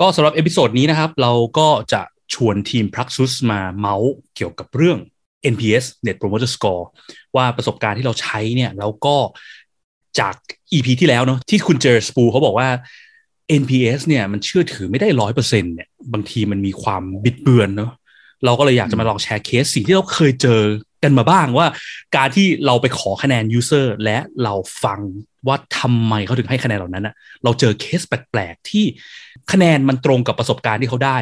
ก็สำหรับ episode นี้นะครับ เราก็จะชวนทีม Praxis มาเมาส์เกี่ยวกับเรื่อง NPS Net Promoter Score ว่าประสบการณ์ที่เราใช้เนี่ยแล้วก็จาก EP ที่แล้วเนาะที่คุณเจอสปูเขาบอกว่า NPS เนี่ยมันเชื่อถือไม่ได้ร้อยเปอร์เซ็นเนี่ยบางทีมันมีความบิดเบือนเนาะเราก็เลยอยากจะมาลองแชร์เคสสิ่งที่เราเคยเจอกันมาบ้างว่า การที่เราไปขอคะแนน user และเราฟัง ว่าทำไมเขาถึงให้คะแนนเหล่านั้นอะเราเจอเคสแปลกๆที่คะแนนมันตรงกับประสบการณ์ที่เขาได้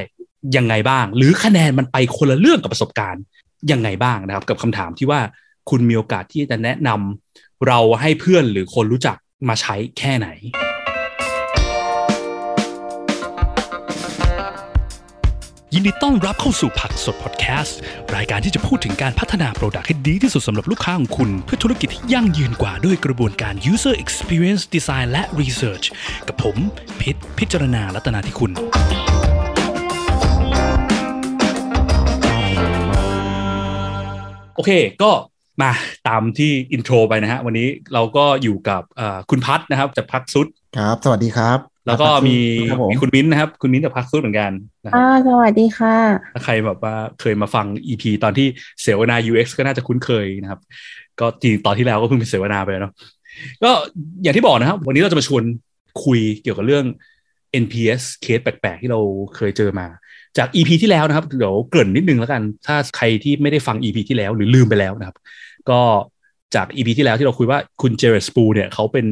ยังไงบ้าง หรือคะแนนมันไปคนละเรื่องกับประสบการณ์ยังไงบ้างนะครับ กับคำถามที่ว่าคุณมีโอกาสที่จะแนะนำเราให้เพื่อนหรือคนรู้จักมาใช้แค่ไหน ยินดีต้อนรับเข้าสู่ผักสดพอดแคสต์ รายการที่จะพูดถึงการพัฒนาโปรดักต์ให้ดีที่สุดสำหรับลูกค้าของคุณ เพื่อธุรกิจที่ยั่งยืนกว่าด้วยกระบวนการ user experience design และ research กับผม พิษพิจารณาลัตนาที่คุณโอเคก็มาตามที่อินโทรไปนะฮะ วันนี้เราก็อยู่กับคุณพัฒนะครับจากพักซุดครับ สวัสดีครับแล้วก็มีครับผมมีคุณมิ้นท์นะครับ คุณมิ้นท์จากพักซุดเหมือนกันนะครัอ่าบสวัสดีค่ะ ถ้าใครแบบว่าเคยมาฟัง EP ตอนที่เสวนา UX ก็น่าจะคุ้นเคยนะครับ ก็จริงตอนที่แล้วก็เพิ่งไปเสวนาไปเนาะก็อย่างที่บอกนะครับ วันนี้เราจะมาชวนคุยเกี่ยวกับเรื่อง NPS เคสแปลกๆ ที่เราเคยเจอมา จาก EP ที่แล้วนะครับ เดี๋ยวเกริ่นนิดนึงแล้วกัน ถ้าใครที่ไม่ได้ฟัง EP ที่แล้วหรือลืมไปแล้วนะครับ ก็จาก EP ที่แล้วที่เราคุยว่าคุณเจเรสปูเนี่ยเขาเป็น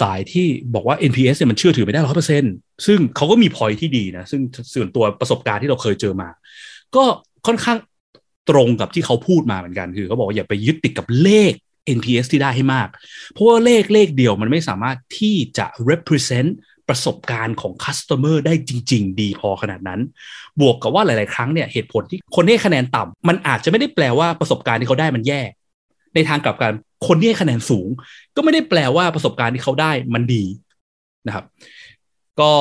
สายที่บอกว่า NPS เนี่ยมันเชื่อถือไม่ได้ร้อยเปอร์เซ็นซึ่งเขาก็มีพอยที่ดีนะ ซึ่งส่วนตัวประสบการณ์ที่เราเคยเจอมา ก็ค่อนข้างตรงกับที่เขาพูดมาเหมือนกัน คือเขาบอกว่าอย่าไปยึดติดกับเลข NPS ที่ได้ให้มาก เพราะว่าเลขเลขเดียวมันไม่สามารถที่จะ represent ประสบการณ์ของ customer ได้จริง ๆ ดีพอขนาดนั้น บวกกับว่าหลาย ๆ ครั้งเนี่ยเหตุผลที่คนให้คะแนนต่ำมันอาจจะไม่ได้แปลว่าประสบการณ์ที่เขาได้มันแย่ ในทางกลับกัน คนที่ให้คะแนนสูง ก็ไม่ได้แปลว่าประสบการณ์ที่เขาได้มันดีนะครับ ก็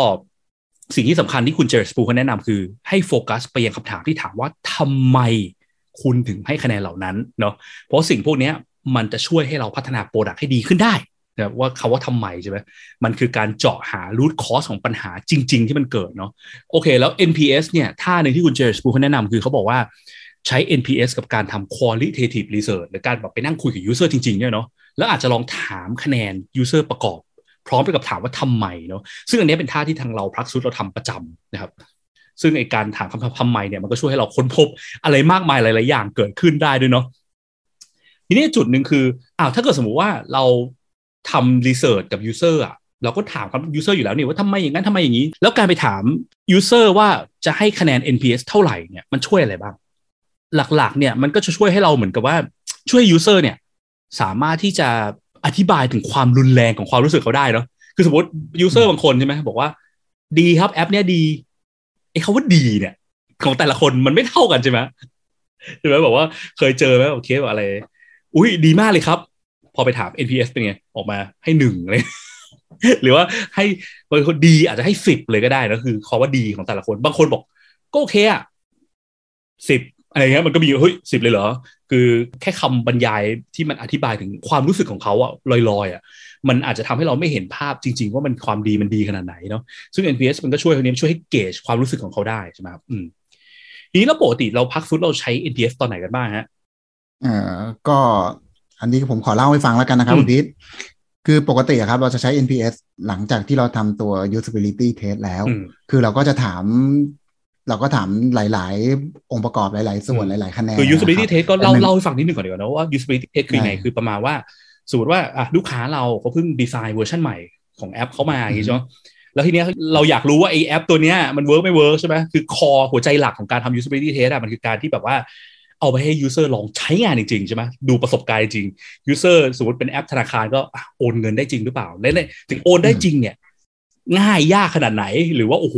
สิ่งที่สำคัญที่คุณเจอร์สปูเขาแนะนำคือ ให้โฟกัสไปยังคำถามที่ถามว่าทำไมคุณถึงให้คะแนนเหล่านั้นเนาะเพราะสิ่งพวกนี้มันจะช่วยให้เราพัฒนา product ให้ดีขึ้นได้นะว่าคำว่าทำไมใช่ไหมมันคือการเจาะหา root cause ของปัญหาจริง ๆ ที่มันเกิดเนาะโอเค แล้ว NPS เนี่ยท่าหนึ่งที่คุณ Jared Spool เขาแนะนำคือเขาบอกว่า ใช้ NPS กับการทำ qualitative research หรือการแบบไปนั่งคุยกับ user จริงๆเนี่ยเนาะแล้วอาจจะลองถามคะแนน user ประกอบ พร้อมไปกับถามว่าทำไมเนาะซึ่งอันนี้เป็นท่าที่ทางเราพรักซุสเราทำประจำนะครับซึ่งไอ้การถามคำถามทำไมเนี่ยมันก็ช่วยให้เราค้นพบอะไรมากมายหลาย ๆ อย่างเกิดขึ้นได้ด้วยเนาะทีนี้จุดหนึ่งคืออ้าวถ้าเกิดสมมุติว่าเราทำ research กับ user อะเราก็ถามกับ user อยู่แล้วนี่ว่าทำไมอย่างนั้นทำไมอย่างนี้ แล้วการไปถาม user ว่าจะให้คะแนน NPS เท่าไหร่เนี่ยมันช่วยอะไรบ้าง หลักๆ เนี่ยมันก็จะช่วยให้เราเหมือนกับว่าช่วย user เนี่ย สามารถที่จะอธิบายถึงความรุนแรงของความรู้สึกเขาได้เนาะคือสมมติ user บางคนใช่ไหมบอกว่า ดีครับแอป เนี้ยดีไอ้คำว่าดีเนี่ย ของแต่ละคนมันไม่เท่ากันใช่ไหมใช่ไหมบอกว่าเคยเจอไหมแบบเคสแบบอะไร อุ้ยดีมากเลยครับ พอไปถาม NPS เป็นไง ออกมาให้หนึ่งเลยหรือว่าให้บางคนดีอาจจะให้สิบเลยก็ได้นะคือคำว่าดีของแต่ละคน บางคนบอก ก็โอเคอะสิบ อะไรเงี้ยมันก็มีเฮ้ยสิบเลยเหรอ คือแค่คำบรรยายที่มันอธิบายถึงความรู้สึกของเขาอะลอยๆอะมันอาจจะทำให้เราไม่เห็นภาพจริง ๆ ว่ามันความดีมันดีขนาดไหนเนาะซึ่ง NPS มันก็ช่วยคนนี้ช่วยให้เกจความรู้สึกของเขาได้ใช่ไหมครับอืมทีนี้แล้วปกติเราพักฟุตเราใช้ NPS ตอนไหนกันบ้างฮะเอ่อก็อันนี้ผมขอเล่าให้ฟังแล้วกันนะครับอืมคุณพีทคือปกติอะครับเราจะใช้ NPS หลังจากที่เราทำตัว usability test แล้วอืมคือเราก็จะถาม เราก็ถามหลาย ๆ องค์ประกอบหลาย ๆ ส่วนอืมหลาย ๆ คะแนนคือ usability นะครับ test ก็เล่าอันหนึ่งเล่าให้ฟังนิดนึงก่อนดีกว่านะว่า usability test คือยังไงได้คือประมาณว่าสมมติว่าอะลูกค้าเราเขาเพิ่งดีไซน์เวอร์ชันใหม่ของแอปเขามาอย่างงี้ใช่ไหมแล้วทีเนี้ยเราอยากรู้ว่าไอ้แอปตัวเนี้ยมัน work ไม่ work ใช่ไหมคือคอหัวใจหลักของการทำ usability test อะมันคือการที่แบบว่าเอาไปให้ user ลองใช้งานจริงๆใช่ไหมดูประสบการณ์จริง user สมมติเป็นแอปธนาคารก็อะโอนเงินได้จริงหรือเปล่าและเนี่ยถึงโอนได้จริงเนี่ย ง่ายยากขนาดไหน หรือว่าโอ้โห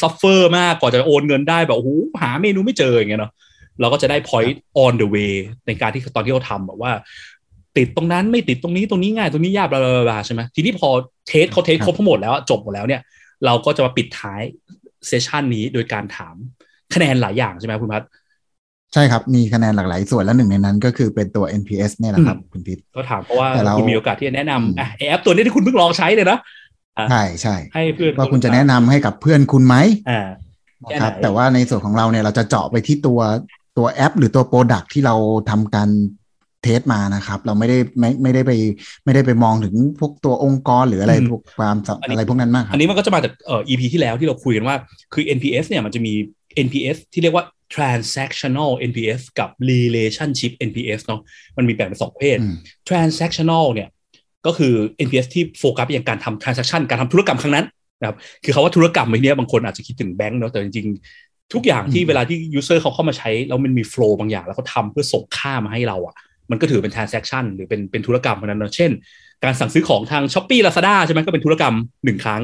suffer มากกว่าจะโอนเงินได้แบบโอ้โหหาเมนูไม่เจออย่างเงี้ยเนาะเราก็จะได้ point on the way ในการที่ตอนที่เขาทำแบบว่า ติดตรงนั้นไม่ติดตรงนี้ตรงนี้ง่ายตรงนี้ยาก blah blah blah ใช่ไหมทีนี้พอ test เขา test ครบทั้งหมดแล้วจบหมดแล้วเนี่ย เราก็จะมาปิดท้าย session นี้โดยการถามคะแนนหลายอย่างใช่ไหมคุณพัฒใช่ครับ มีคะแนนหลากหลายส่วนและหนึ่งในนั้นก็คือเป็นตัว NPS เนี่ยแหละครับ คุณพีทก็ถามเพราะว่าแต่เราคุณมีโอกาสที่จะแนะนำอืมอะไอแอปตัวนี้ที่คุณเพิ่งลองใช้เลยนะ ใช่ใช่ให้เพื่อนว่าคุณจะแนะนำให้กับเพื่อนคุณไหมอ่าแค่ไหนนะครับ แต่ว่าในส่วนของเราเนี่ยเราจะเจาะไปที่ตัวตัวแอป หรือตัวโปรดักที่เราทำการเทสมานะครับ เราไม่ได้ไม่ไม่ได้ไปไม่ได้ไปมองถึงพวกตัวองค์กรหรืออะไรอืมพวกความสัมอันนี้อะไรพวกนั้นมากครัอับนนี้มันก็จะมาจากเอ่อ EP ที่แล้วที่เราคุยกันว่าคือ NPS เนี่ยมันจะมี NPS ที่เรียกว่า transactional NPS กับ relationship NPS เนาะมันมีแบ่งเป็นสองประเภทอืม transactional เนี่ย ก็คือ NPS ที่โฟกัสไปยังการทำ transaction การทำธุรกรรมครั้งนั้นนะครับคือคาว่าธุรกรรมในที่เนี้ยบางคนอาจจะคิดถึงแบงก์เนาะแต่จริงๆ ทุกอย่างที่อืมเวลาที่ user เขาเข้ามาใช้ แล้วมันมี flow บางอย่าง แล้วเขาทำเพื่อส่งค่ามาให้เราอะ่ะมันก็ถือเป็น transaction หรือเป็นเป็นธุรกรรมเพราะนั้นเนอะเช่น การสั่งซื้อของทาง s h อ p e e Lazada ใช่ไหมก็เป็นธุรกรรมหนึ่งครั้ง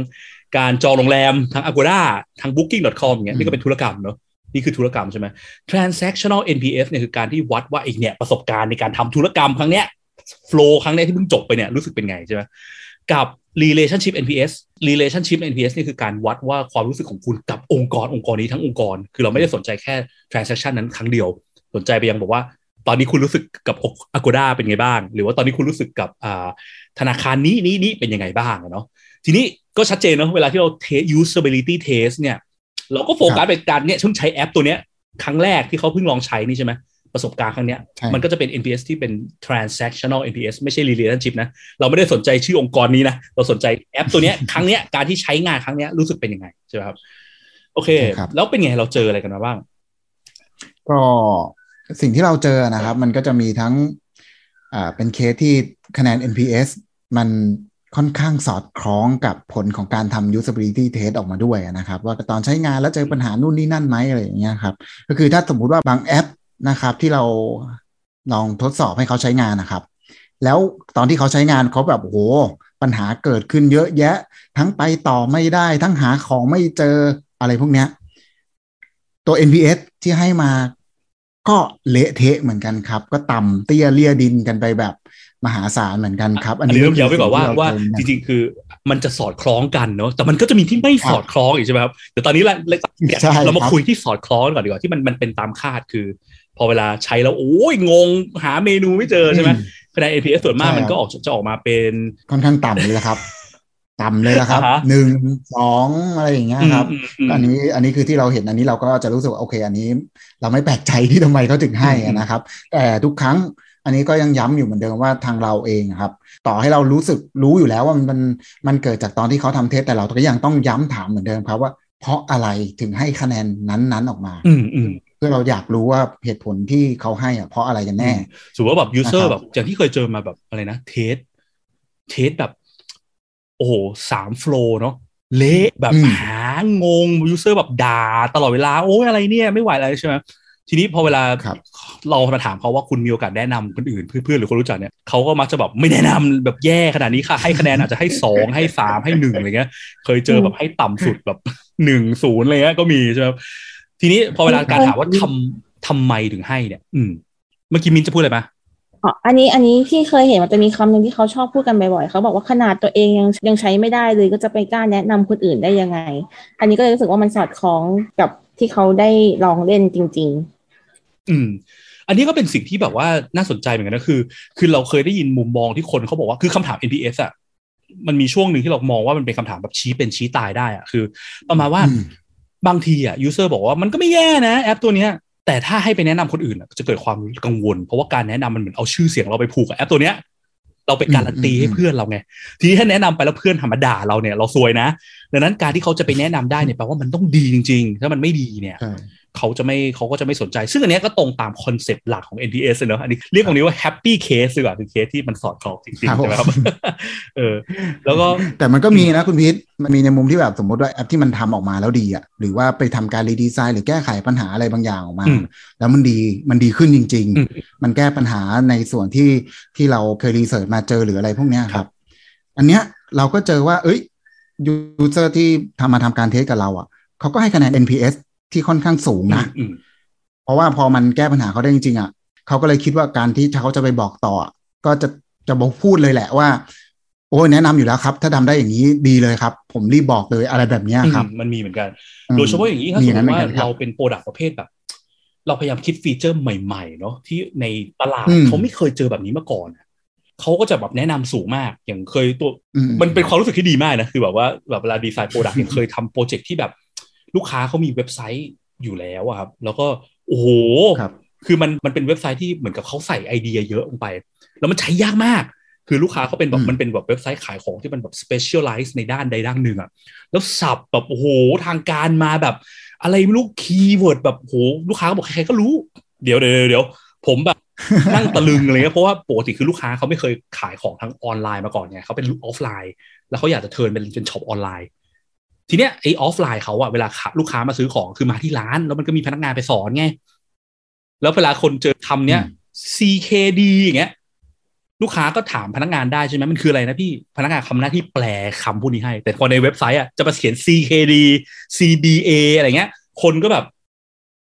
การจองโรงแรมทาง Agoda ทาง Booking.com อย่างเงี้ยนี่ก็เป็นธุรกรรมเนอะนี่คือธุรกรรมใช่ไหม transactional NPS เนี่ยคือการที่วัดว่าไอเนี่ยประสบการณ์ในการทำธุรกรรมครั้งเนี้ย flow ครั้งเนี้ยที่เพิ่งจบไปเนี่ยรู้สึกเป็นไงใช่ไหมกับ relationship NPS relationship NPS นี่คือการวัดว่าความรู้สึกของคุณกับองค์กรองค์กรนี้ทั้งองค์กร คือเราไม่ได้สนใจแค่ transaction นั้นครั้งเดียว สนใจไปยังบอกว่า ตอนนี้คุณรู้สึกกับ Agoda เป็นไงบ้าง หรือว่าตอนนี้คุณรู้สึกกับธนาคารนี้นี้นี้เป็นยังไงบ้างเนาะทีนี้ก็ชัดเจนเนาะเวลาที่เรา test usability test เนี่ย เราก็โฟกัสไปการเนี่ยช่วงใช้แอปตัวเนี้ยครั้งแรกที่เขาเพิ่งลองใช้นี่ใช่ไหม ประสบการณ์ครั้งเนี้ยใช่มันก็จะเป็น NPS ที่เป็น transactional NPS ไม่ใช่ relationship นะเราไม่ได้สนใจชื่อองค์กรนี้นะเราสนใจแอปตัวเนี้ยครั้งเนี้ยการที่ใช้งานครั้งเนี้ยรู้สึกเป็นยังไงใช่ไหมครับโอเคใช่ครับแล้วเป็นไงเราเจออะไรกันมาบ้าง ก็สิ่งที่เราเจอนะครับ มันก็จะมีทั้งอ่าเป็นเคสที่คะแนน NPS มันค่อนข้างสอดคล้องกับผลของการทำ usability test ออกมาด้วยนะครับ ว่าตอนใช้งานแล้วเจอปัญหานู่นนี่นั่นไหมอะไรอย่างเงี้ยครับ ก็คือถ้าสมมุติว่าบางแอป นะครับ ที่เราลองทดสอบให้เขาใช้งานนะครับ แล้วตอนที่เขาใช้งานเขาแบบโอ้โหปัญหาเกิดขึ้นเยอะแยะ ทั้งไปต่อไม่ได้ ทั้งหาของไม่เจออะไรพวกเนี้ยตัว NPS ที่ให้มาก็เละเทะเหมือนกันครับ ก็ต่ำเตี้ยเลี่ยดินกันไปแบบมหาศาลเหมือนกันครับ อันนี้เริ่มย้ำไว้ก่อนว่าสิ่งที่เว่าเจอจริงๆ คือมันจะสอดคล้องกันเนาะแต่มันก็จะมีที่ไม่สอดคล้องอีกใช่ไหมครับแต่ตอนนี้เราเนี่ยใช่เรามาครับคุยที่สอดคล้องก่อนดีกว่าที่มันมันเป็นตามคาดคือ พอเวลาใช้แล้วโอ้ยงงหาเมนูไม่เจอใช่ไหมคะแนน NPS ส่วนมากใช่มันครับก็ออกจะออกมาเป็นค่อนข้างต่ำเลยละครับต่ำเลยละครับอ่าฮะหนึ่งสองอะไรอย่างเงี้ยครับอืมอืมอันนี้อันนี้คือที่เราเห็นอันนี้เราก็จะรู้สึกว่าโอเค อันนี้ เราไม่แปลกใจที่ทำไมเขาถึงให้อะนะครับ แต่ทุกครั้งอันนี้ก็ยังย้ำอยู่เหมือนเดิมว่าทางเราเองอะครับ ต่อให้เรารู้สึกรู้อยู่แล้วว่ามันมันมันเกิดจากตอนที่เขาทำ test แต่เราก็ยังต้องย้ำถามเหมือนเดิมครับว่าเพราะอะไรถึงให้คะแนนนั้นๆออกมา อืมอืม เพื่อเราอยากรู้ว่าเหตุผลที่เขาให้อะเพราะอะไรกันแน่สมมติว่าแบบยูเซอนะครับแบบอย่างที่เคยเจอมาแบบอะไรนะ test test แบบ โอ้โหสาม flow เนาะเละแบบอืมหางง user แบบด่าตลอดเวลา โอ้ยอะไรเนี่ยไม่ไหวอะไรใช่ไหมทีนี้พอเวลาครับเรามาถามเขาว่าคุณมีโอกาสแนะนำคนอื่นเพื่อนๆหรือคนรู้จักเนี่ยเขาก็มักจะแบบไม่แนะนำแบบแย่ขนาดนี้ค่ะ ให้คะแนนอาจจะให้สองให้สามให้หนึ่งอะไรเงี้ย เคยเจอแบบให้ต่ำสุดแบบหนึ่งศูนย์อะไรเงี้ยก็มีใช่ไหมครับ ทีนี้พอเวลาการถามว่าทำทำไมถึงให้เนี่ย อืม เมื่อกี้มิ้นจะพูดอะไรไหมอ๋ออันนี้อันนี้ที่เคยเห็นมันจะมีคำหนึ่งที่เขาชอบพูดกันบ่อยๆเขาบอกว่าขนาดตัวเองยังยังใช้ไม่ได้เลยก็จะไปกล้าแนะนำคนอื่นได้ยังไง อันนี้ก็เลยรู้สึกว่ามันสอดคล้องกับที่เขาได้ลองเล่นจริงอืม อันนี้ก็เป็นสิ่งที่แบบว่าน่าสนใจเหมือนกันนะคือ คือเราเคยได้ยินมุมมองที่คนเขาบอกว่าคือคำถาม NPS อะมันมีช่วงหนึ่งที่เรามองว่ามันเป็นคำถามแบบชี้เป็นชี้ตายได้อะคือ ประมาณว่าอืม บางทีอะยูเซอร์บอกว่ามันก็ไม่แย่นะแอปตัวเนี้ยแต่ถ้าให้ไปแนะนำคนอื่นอะจะเกิดความกังวล เพราะว่าการแนะนำมันเหมือนเอาชื่อเสียงเราไปผูกกับแอปตัวเนี้ยเราไปการันตีอืมให้เพื่อนเราไง ทีนี้ถ้าแนะนำไปแล้วเพื่อนทำมาด่าเราเนี่ยเราซวยนะ ดังนั้นการที่เขาจะไปแนะนำได้เนี่ยแปลว่ามันต้องดีจริง ๆ ถ้ามันไม่ดีเนี่ยใช่ เขาจะไม่เขาก็จะไม่สนใจ ซึ่งอันเนี้ยก็ตรงตามคอนเซปต์หลักของ NPS เลยเนอะอันนี้เรียกตรงนี้ว่า happy case ดีกว่าคือเคสที่มันสอดคล้องจริงๆใช่ไหมครับเออแล้วก็แต่มันก็มีนะคุณพีทมันมีในมุมที่แบบสมมติว่าแอปที่มันทำออกมาแล้วดีอะหรือว่าไปทำการ redesign หรือแก้ไขปัญหาอะไรบางอย่างออกมาอืมแล้วมันดีมันดีขึ้นจริงอืมๆมันแก้ปัญหาในส่วนที่ที่เราเคย research มาเจอหรืออะไรพวกเนี้ยครับ อันเนี้ยเราก็เจอว่า เอ้ย user ที่ทำมาทำการ test กับเราอะเขาก็ให้คะแนน NPS ที่ค่อนข้างสูงนะอืมเพราะว่าพอมันแก้ปัญหาเขาได้จริงๆอะเขาก็เลยคิดว่าการที่เขาจะไปบอกต่ออะก็จะจะบอกพูดเลยแหละว่า โอ้ยแนะนำอยู่แล้วครับ ถ้าทำได้อย่างนี้ดีเลยครับ ผมรีบบอกเลยอะไรแบบเนี้ยครับอืมมันมีเหมือนกันอืมโดยเฉพาะอย่างนี้ถ้าสมีมอย่ามงนั้นติว่าเหมือนกันครับเราเป็น product ประเภทแบบ เราพยายามคิด feature ใหม่ๆเนาะที่ในตลาดอืมเขาไม่เคยเจอแบบนี้มาก่อนอะเขาก็จะแบบแนะนำสูงมาก อย่างเคยตัวอืมันเป็นความรู้สึกที่ดีมากนะ คือแบบว่าแบบเวลาดีไซน์ product ยังเคยทำโปรเจกต์ที่แบบ ลูกค้าเขามีเว็บไซต์อยู่แล้วอะครับ แล้วก็โอ้โหครับคือมันมันเป็นเว็บไซต์ที่เหมือนกับเขาใส่ไอเดียเยอะลงไป แล้วมันใช้ยากมาก คือลูกค้าเขาเป็นแบอืบมมันเป็นแบบเว็บไซต์ขายของที่มันแบบ specialize ในด้านใดด้านหนึ่งอะแล้วศัพท์แบบโอ้โหทางการมาแบบ อะไรไม่รู้ keyword แบบโหลูกค้าก็บอกใครๆก็รู้ เดี๋ยวเดี๋ยวเดี๋ยวผมแบบนั่งตะลึงอะไรเงี้ยเพราะว่าปกติคือลูกค้าเขาไม่เคยขายของทางออนไลน์มาก่อนไงเขาเป็นออฟไลน์ แล้วเขาอยากจะ turn เป็นเป็นช็อปออนไลน์ ทีเนี้ยไอ้ออฟไลน์เขาอะเวลาขาลูกค้ามาซื้อของคือมาที่ร้าน แล้วมันก็มีพนักงานไปสอนไง แล้วเวลาคนเจอคำเนี้ย CKD อย่างเงี้ย ลูกค้าก็ถามพนักงานได้ใช่ไหมมันคืออะไรนะพี่พนักงานทำหน้าที่แปลคำพวกนี้ให้ แต่พอในเว็บไซต์อะจะมาเขียน CKD CBA อะไรเงี้ย คนก็แบบ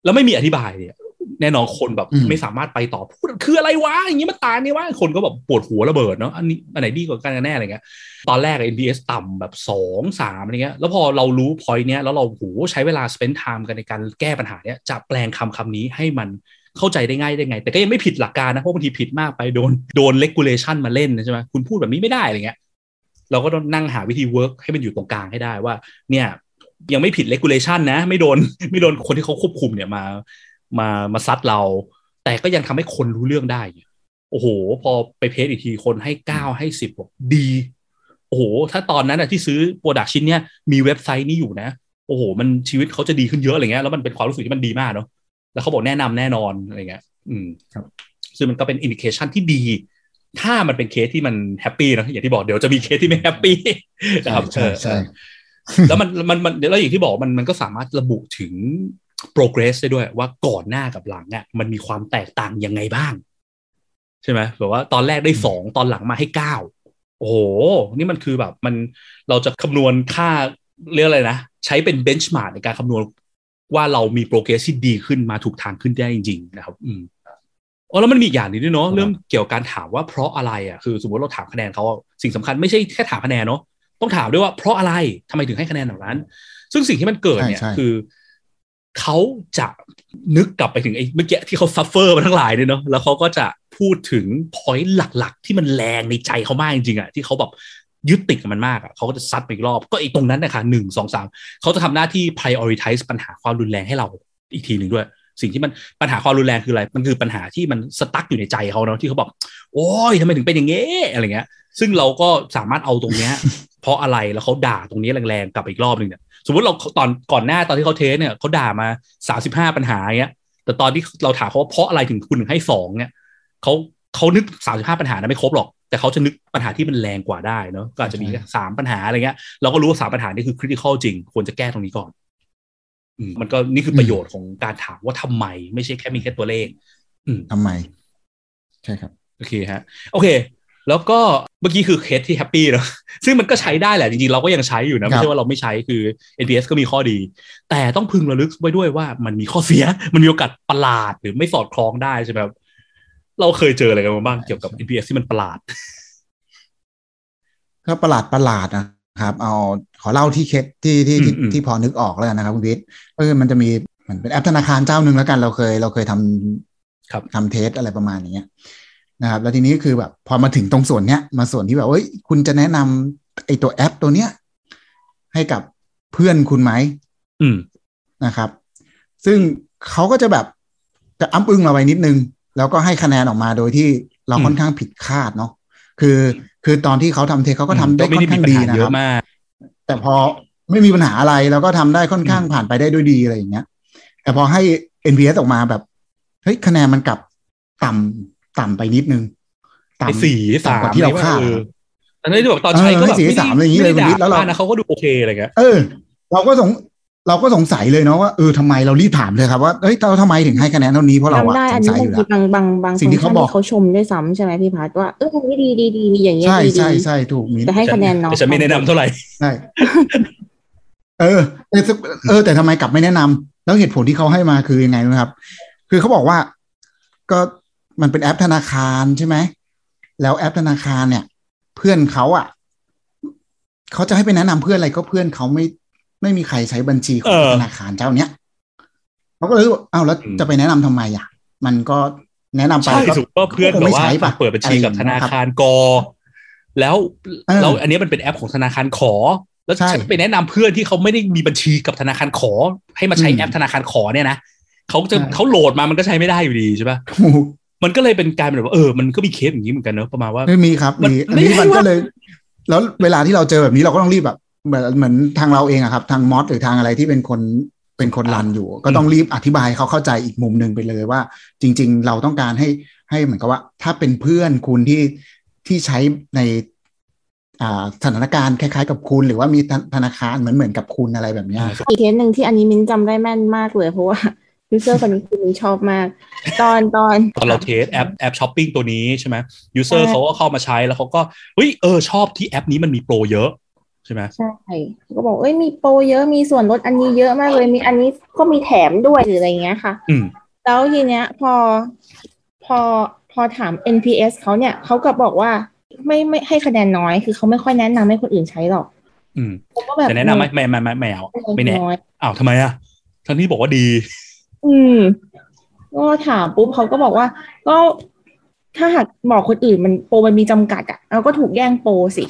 แล้วไม่มีอธิบายเนี่ย แน่นอนคนแบบอืมไม่สามารถไปต่อพูดคืออะไรวะอย่างนี้มันตายนี่วะคนก็แบบปวดหัวระเบิดเนาะอันนี้อันไหนดีกว่ากันกันแน่อะไรเงี้ยตอนแรก NBS ต่ำแบบสองสามอะไรเงี้ยแล้วพอเรารู้พอยต์เนี้ยแล้วเราโหใช้เวลา spend time กันในการแก้ปัญหาเนี้ยจะแปลงคำคำนี้ให้มันเข้าใจได้ง่ายได้ไง แต่ก็ยังไม่ผิดหลักการนะเพราะบางทีผิดมากไปโดนโดน regulation มาเล่นใช่ไหมคุณพูดแบบนี้ไม่ได้อะไรเงี้ยเราก็ต้องนั่งหาวิธี work ให้มันอยู่ตรงกลางให้ได้ว่า เนี่ยยังไม่ผิด regulation นะ ไม่โดนไม่โดนคนที่เขาควบคุมเนี่ยมา มามาซัดเรา แต่ก็ยังทำให้คนรู้เรื่องได้ โอ้โห พอไปเพจอีกทีคนให้เก้าให้สิบบอกดี โอ้โห ถ้าตอนนั้นอะที่ซื้อโปรดักชิ้นเนี้ยมีเว็บไซต์นี้อยู่นะ โอ้โห มันชีวิตเขาจะดีขึ้นเยอะอะไรเงี้ยแล้วมันเป็นความรู้สึกที่มันดีมากเนาะแล้วเขาบอกแนะนำแน่นอนอะไรเงี้ยอืมครับซึ่งมันก็เป็น indication ที่ดี ถ้ามันเป็นเคสที่มัน happy นะอย่างที่บอกเดี๋ยวจะมีเคสที่ไม่ happy นะครับใช่ใช่เออแล้วมันมันมันแล้วอย่างที่บอกมันมันก็สามารถระบุถึง progress ได้ด้วยว่าก่อนหน้ากับหลังอะมันมีความแตกต่างยังไงบ้าง ใช่ไหมแบบว่าตอนแรกได้สองตอนหลังมาให้เก้าโอ้โห นี่มันคือแบบมันเราจะคำนวณค่าเรียกอะไรนะ ใช้เป็น benchmark ในการคำนวณว่าเรามี progress ที่ดีขึ้นมาถูกทางขึ้นได้จริง ๆ นะครับ อืมอ๋อแล้วมันมีอีกอย่างหนึ่งด้วยเนาะเรื่องเกี่ยวกับการถามว่าเพราะอะไรอะคือ สมมติเราถามคะแนนเขาอะสิ่งสำคัญไม่ใช่แค่ถามคะแนนเนาะต้องถามด้วยว่าเพราะอะไรทำไมถึงให้คะแนนแบบนั้น ซึ่งสิ่งที่มันเกิดเนี่ยใช่ใช่คือ เขาจะนึกกลับไปถึงไอ้เมื่อกี้ที่เขา suffer มาทั้งหลายเนี่ยเนาะแล้วเขาก็จะพูดถึง point หลักๆ ที่มันแรงในใจเขามากจริงๆอะที่เขาแบบยึดติดกับมันมากอะเขาก็จะซัดไปอีกรอบ ก็อีกตรงนั้นนะคะหนึ่งสองสามเขาจะทำหน้าที่ prioritize ปัญหาความรุนแรงให้เราอีกทีหนึ่งด้วย สิ่งที่มันปัญหาความรุนแรงคืออะไร มันคือปัญหาที่มันสตั๊กอยู่ในใจเขาเนาะที่เขาบอกโอ้ยทำไมถึงเป็นอย่างงี้อะไรเงี้ย ซึ่งเราก็สามารถเอาตรงเนี้ย เพราะอะไรแล้วเขาด่าตรงนี้แรงๆกลับไปอีกรอบหนึ่งเนี่ย สมมติเราตอนก่อนหน้าตอนที่เขาเทสเนี่ยเขาด่ามาสาสิบห้าปัญหาเงี้ย แต่ตอนที่เราถามเขาว่าเพราะอะไรถึงคุณถึงให้สองเนี่ยเขาเขานึกสามสิบห้าปัญหานะไม่ครบหรอก แต่เขาจะนึกปัญหาที่มันแรงกว่าได้เนาะก็อาจจะมีแค่สามปัญหาอะไรเงี้ยเราก็รู้ว่าสามปัญหานี่คือคริติคอลจริง ควรจะแก้ตรงนี้ก่อนอืมมันก็นี่คือประโยชน์ของการถามว่าทำไม ไม่ใช่แค่มีแค่ตัวเลข อืมทำไม ใช่ครับ โอเคฮะ โอเค แล้วก็เมื่อกี้คือเคสที่ happy เนอะซึ่งมันก็ใช้ได้แหละ จริงๆ เราก็ยังใช้อยู่นะ ไม่ครับว่าเราไม่ใช้คือ NPS ก็มีข้อดี แต่ต้องพึงระลึกไว้ด้วยว่ามันมีข้อเสีย มันมีโอกาสประหลาดหรือไม่สอดคล้องได้ใช่ไหมครับเราเคยเจออะไรกันมาบ้างเกี่ยวกับ NPS ที่มันประหลาดก็ประหลาดประหลาดนะครับ เอาขอเล่าที่เคสที่ที่ที่อืมอืมที่พอนึกออกแล้วกันนะครับคุณวิทย์ก็คือมันจะมีเหมือนเป็นแอปธนาคารเจ้าหนึ่งแล้วกันเราเคยเราเคยทำครับทำ test อะไรประมาณอย่างเงี้ย นะครับ แล้วทีนี้คือแบบพอมาถึงตรงส่วนเนี้ยมาส่วนที่แบบเอ้ยคุณจะแนะนำไอ้ตัวแอปตัวเนี้ย ให้กับเพื่อนคุณไหมอืมนะครับ ซึ่งเขาก็จะแบบจะอ้ำอึ้งเราไปนิดนึง แล้วก็ให้คะแนนออกมาโดยที่เราอืมค่อนข้างผิดคาดเนาะคือคือตอนที่เขาทำเทสเขาก็ทำได้ก็ไม่ค่อนได้มีข้างปัญดีหานะเยครับอะมากแต่พอไม่มีปัญหาอะไรเราก็ทำได้ค่อนข้างผ่านไปได้ด้วยดีอะไรอย่างเงี้ย แต่พอให้ NPS ออกมาแบบเฮ้ยคะแนนมันกลับต่ำ ต่ำไปนิดนึงไอ้สี่สามต่ำกว่าที่เราคาดอออันนี้แบบตอนใช้ก็เออแบบให้สี่สามอะไรอย่างงี้เลยไม่ได้คุณวิทย์แล้วเราด่านะเขาก็ดูโอเคอะไรเงี้ยเออ เราก็สงเราก็สงสัยเลยเนาะว่าเออทำไมเรารีบถามเลยครับว่าเอ้ยเราทำไมถึงให้คะแนนเท่านี้เพราะเราอะจำได้สอันงนี้สัยบาองยู่ทีแล้วบางบางบางสิ่งที่เขาบอกเขาชมด้วยซ้ำใช่ไหมพี่พัดว่าเอออันนี้ดีดีดีดีอย่างเงี้ยใช่ดีดีใช่ใช่ถูกมีแต่ให้คะแนนน้อยแต่ฉันไม่แนะนำเท่าไหร่ใช่เออเออเออแต่ทำไมกลับไม่แนะนำแล้วเหตุผลที่เขาให้มาคือยังไงนะครับ คือเขาบอกว่า ก็ มันเป็นแอปธนาคารใช่ไหม แล้วแอปธนาคารเนี่ย เพื่อนเขาอะเขาจะให้ไปแนะนำเพื่อนอะไรก็เพื่อนเขาไม่ไม่มีใครใช้บัญชีของเออธนาคารเจ้าเนี้ยเขาก็เลยบอกอ้าวแล้วอืมจะไปแนะนำทำไมอะ มันก็แนะนำไปใช่ก็สมมติว่าเพื่อนก็คงแบบไม่ว่าใช้ปะเปิดบัญชีกับธนาคารกอ แล้วเออแล้วอันนี้มันเป็นแอปของธนาคารขอ แล้วใช่ฉันไปแนะนำเพื่อนที่เขาไม่ได้มีบัญชีกับธนาคารขอ ให้มาใช้อืมแอปธนาคารขอเนี่ยนะเขาจะใช่เขาโหลดมามันก็ใช้ไม่ได้อยู่ดีใช่ปะถูก มันก็เลยเป็นการแบบว่าเออมันก็มีเคสอย่างนี้เหมือนกันเนอะประมาณว่าไม่มีครับมันมีอันไม่นี้ใช่มันก็ว่าเลย แล้วเวลาที่เราเจอแบบนี้เราก็ต้องรีบแบบเหมือนเหมือนทางเราเองอะครับ ทางมอสหรือทางอะไรที่เป็นคนเป็นคนรันอยู่ ก็ต้องรีบอธิบายให้เขาเข้าใจอีกมุมหนึ่งไปเลยว่า จริง ๆ เราต้องการให้ให้เหมือนกับว่า ถ้าเป็นเพื่อนคุณที่ที่ใช้ในอ่าสถานการณ์คล้ายๆ กับคุณ หรือว่ามีธนาคารเหมือนเหมือนกับคุณอะไรแบบเนี้ยอีกเคสหนึ่งที่อันนี้มิ้นจำได้แม่นมากเลยเพราะว่า ยูเซอร์คนนี้คือมิ้นชอบมาก ตอนตอนตอนเราเทแอปแอปช็อปปิ้งตัวนี้ใช่ไหมยูเซอร์ใช่เขาก็เข้ามาใช้แล้วเขาก็เฮ้ยเออชอบที่แอปนี้มันมีโปรเยอะใช่ไหมใช่ก็บอกเอ้ยมีโปรเยอะมีส่วนลดอันนี้เยอะมากเลยมีอันนี้ก็มีแถมด้วยหรืออะไรเงี้ยค่ะ อืมแล้วทีเนี้ยพอพอพอถาม NPS เขาเนี่ยเขาก็บอกว่าไม่ไม่ให้คะแนนน้อย คือเขาไม่ค่อยแนะนำให้คนอื่นใช้หรอก อืมผมก็แบบจะแนะนำไหมไม่ไม่ไม่ไม่เอาไม่แนะน้อยอ้าวทำไมอะทั้งที่บอกว่าดี อืมก็ถามปุ๊บเขาก็บอกว่า ก็ถ้าหากบอกคนอื่นมันโปรมันมีจำกัดอะเราก็ถูกแย่งโปรสิ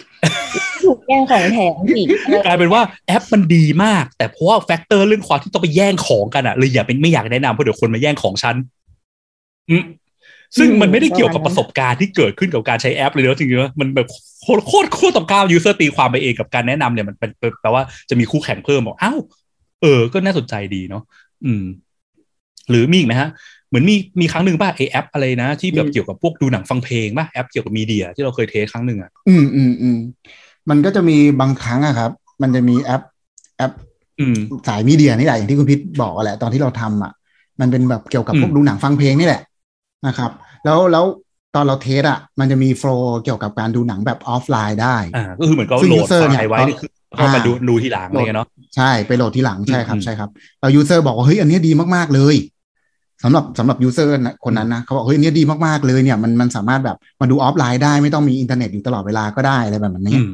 ถูกแย่งของแถมสิอะไรกลายเป็นว่าแอปมันดีมาก แต่เพราะว่า factor เรื่องความที่ต้องไปแย่งของกันอะเลยอย่าเป็นไม่อยากแนะนำเพราะเดี๋ยวคนมาแย่งของฉันอืมซึ่งมันไม่ได้เกี่ยวกับประสบการณ์ที่เกิดขึ้นกับการใช้แอปเลยนะจริงๆมันแบบโคตรโคตรโคตรต่อก้าว user ตีความไปเองกับการแนะนำเนี่ยมันเป็นแปลว่าจะมีคู่แข่งเพิ่มบอกอ้าวเออ ก็น่าสนใจดีเนาะอืม หรือมีอีกไหมฮะเหมือนมีมีครั้งหนึ่งป่ะไอแอปอะไรนะ ที่แบบอืมเกี่ยวกับพวกดูหนังฟังเพลงป่ะแอปเกี่ยวกับมีเดียที่เราเคยเทสครั้งหนึ่งอะอืมอืมอืมมันก็จะมีบางครั้งอะครับ มันจะมีแอปแอปอืมสายมีเดียนี่แหละอย่างที่คุณพิษบอกอะแหละตอนที่เราทำอะ มันเป็นแบบเกี่ยวกับอืมพวกดูหนังฟังเพลงนี่แหละนะครับ แล้วแล้วตอนเราเทสอะมันจะมี flow เกี่ยวกับการดูหนังแบบออฟไลน์ได้อ่าก็คือเหมือนก็ซึ่งโหลด user ไฟเนี่ยล์ไว้ก็นี่คือเข้ามาอ่าดูดูทีหลังอะไรเงี้ยเนาะใช่ไปโหลดทีหลังใช่ครับอืมใช่ครับเรา user บอกว่าเฮ้ยอันเนี้ยดีมากๆเลย สำหรับสำหรับ user คนนั้นนะเขาบอกเฮ้ยอันเนี้ยดีมากๆเลยเนี่ยมันมันสามารถแบบมาดูออฟไลน์ได้ไม่ต้องมีอินเทอร์เน็ตอยู่ตลอดเวลาก็ได้อะไรแบบนี้อืม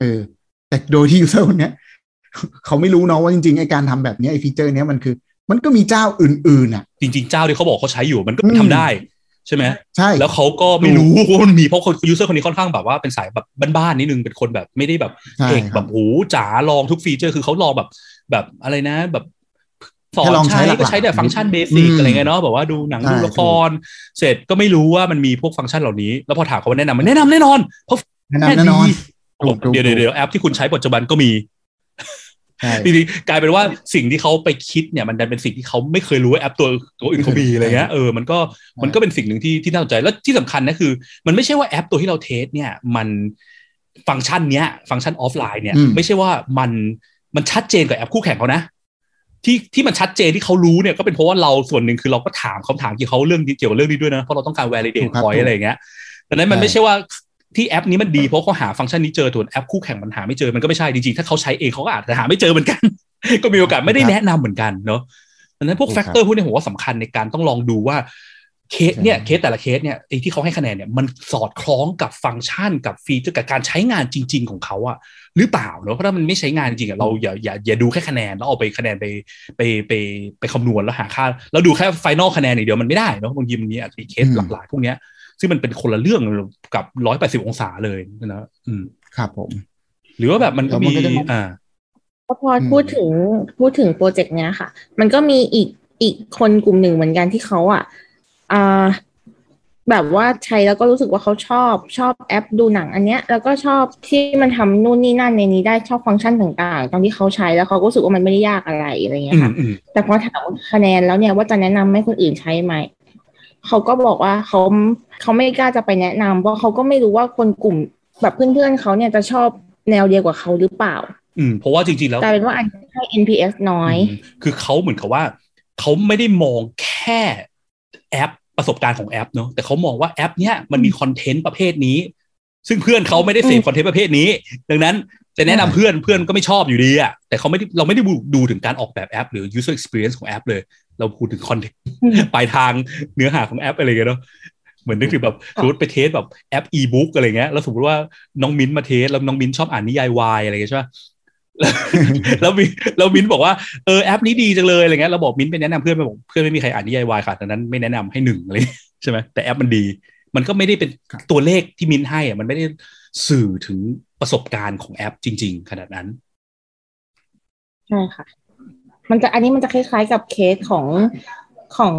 เออ แต่โดยที่ user คนเนี้ยเขาไม่รู้เนาะว่าจริงๆไอการทำแบบเนี้ยไอ feature เนี้ยมันคือ มันก็มีเจ้าอื่นๆอะ จริง ๆ เจ้าที่เขาบอกเขาใช้อยู่มันก็อืมทำได้ใช่ไหมใช่ แล้วเขาก็ไม่รู้ว่ามันมีเพราะคน user คนนี้ค่อนข้างแบบว่าเป็นสายแบบบ้านๆนิดนึงเป็นคนแบบไม่ได้แบบใช่เก่งแบบโหจ๋าลองทุก feature คือเขาลองแบบ แบบอะไรนะ แบบ สอแค่นลองใช้ใช้หลักๆก็ใช้แต่ function basic อืมอะไรเงี้ยเนาะแบบว่าดูหนังใช่ดูละครเสร็จก็ไม่รู้ว่ามันมีพวกฟังก์ชันเหล่านี้ แล้วพอถามเขาว่าแนะนำมันแนะนำแน่นอนเพราะแนะนำแน่นอนถูกถูกเดี๋ยวเดี๋ยวเดี๋ยวแอปที่คุณใช้ปัจจุบันก็มีใช่จริงๆกลายเป็นว่าสิ่งที่เขาไปคิดเนี่ยมันดันเป็นสิ่งที่เขาไม่เคยรู้ว่าแอปตัวตัวอื่นเขามีอะไรเงี้ยเออมันก็มันก็เป็นสิ่งหนึ่งที่ที่น่าสนใจแล้วที่สำคัญนะคือ มันไม่ใช่ว่าแอปตัวที่เรา test เนี่ยมันฟังก์ชันเนี้ย function offline เนี่ยอืมไม่ใช่ว่ามันมันชัดเจนกับแอปคู่แข่งเขานะ ที่ที่มันชัดเจนที่เขารู้เนี่ยก็เป็นเพราะว่าเราส่วนหนึ่งคือเราก็ถามคำถามเกี่ยวกับเขาเรื่องนี้เกี่ยวกับเรื่องนี้ด้วยนะ เพราะเราต้องการ validate point อะไรอย่างเงี้ยดังนั้นมันไม่ใช่ว่าที่แอปนี้มันดีเพราะเขาหาฟังก์ชันนี้เจอส่วนแอปคู่แข่งมันหาไม่เจอมันก็ไม่ใช่จริงๆถ้าเขาใช้เองเขาก็อาจจะหาไม่เจอเหมือนกัน ก็มีโอกาสไม่ได้แนะนำเหมือนกันเนาะดังนั้นพวกถูกครับ factor พวกนี้ผมว่าสำคัญในการต้องลองดูว่า เคสเนี่ยใช่เคสแต่ละเคสเนี่ยไอ้ที่เขาให้คะแนนเนี่ยมันสอดคล้องกับฟังก์ชันกับ feature กับการใช้งานจริง ๆ ของเขาอะหรือเปล่าเนาะเพราะถ้ามันไม่ใช้งานจริงอะเราอย่าอย่าอย่าดูแค่คะแนนแล้วเอาไปคะแนนไปไปไปไปคำนวณแล้วหาค่าแล้วดูแค่ final คะแนนอย่างเดียวมันไม่ได้เนาะบางทีมันมีอาจจะมีเคสอืมหลากๆพวกเนี้ยซึ่งมันเป็นคนละเรื่องกับร้อยแปดสิบองศาเลยนะอืมครับผม หรือว่าแบบมันก็แล้วมันก็จะมีอ่าพอพูดถึงพูดถึงโปรเจกต์เนี้ยค่ะ มันก็มีอีกอีกคนกลุ่มหนึ่งเหมือนกันที่เขาอะ อ่าแบบว่าใช้แล้วก็รู้สึกว่าเขาชอบชอบแอปดูหนังอันเนี้ย แล้วก็ชอบที่มันทำนู่นนี่นั่นในนี้ได้ชอบฟังก์ชันต่างๆ ตอนที่เขาใช้แล้วเขาก็รู้สึกว่ามันไม่ได้ยากอะไรอะไรเงี้อืยมค่ะอืมแต่พอถามคะแนนแล้วเนี่ยว่าจะแนะนำให้คนอื่นใช้ไหมเขาก็บอกว่าเขาเขาไม่กล้าจะไปแนะนำเพราะเขาก็ไม่รู้ว่าคนกลุ่มแบบเพื่อนๆเขาเนี่ยจะชอบแนวเดียวกับเขาหรือเปล่า อืมเพราะว่าจริงๆแล้วกลายเป็นว่าอันนี้ให้ NPS น้อยอืมคือเขาเหมือนกับว่า เขาไม่ได้มองแค่แอป ประสบการณ์ของแอปเนอะแต่เขามองว่าแอปเนี้ยมันมี content ประเภทนี้ ซึ่งเพื่อนเขาไม่ได้เสพอืม content ประเภทนี้ ดังนั้นจะแนะนำเพื่อนเพื่อนก็ไม่ชอบอยู่ดีอะแต่เขาไม่ได้เราไม่ได้ดูถึงการออกแบบแอป หรือ user experience ของแอปเลย เราพูดถึง content อืมปลายทางเนื้อหาของแอปอะไรเงี้ยเนาะเหมือนนึกถึงแบบสมมติไป test แบบแอป e-book อะไรเงี้ยแล้วสมมติว่าน้องมิ้นท์มา test แล้วน้องมิ้นท์ชอบอ่านนิยายวายอะไรเงี้ยใช่ปะ แล้วมิ้นท์แล้วมิ้นท์บอกว่าเออแอปนี้ดีจังเลยอะไรเงี้ยเราบอกมิ้นท์ไปแนะนำเพื่อนไปบอกเพื่อนไม่มีใครอ่านนิยายวายค่ะดังนั้นไม่แนะนำให้หนึ่งอะไรใช่ไหมแต่แอปมันดี มันก็ไม่ได้เป็นตัวเลขที่มิ้นท์ให้อะมันไม่ได้สื่อถึงประสบการณ์ของแอปจริง ๆ ขนาดนั้นใช่ค่ะ มันจะอันนี้มันจะคล้าย ๆ กับเคสของของ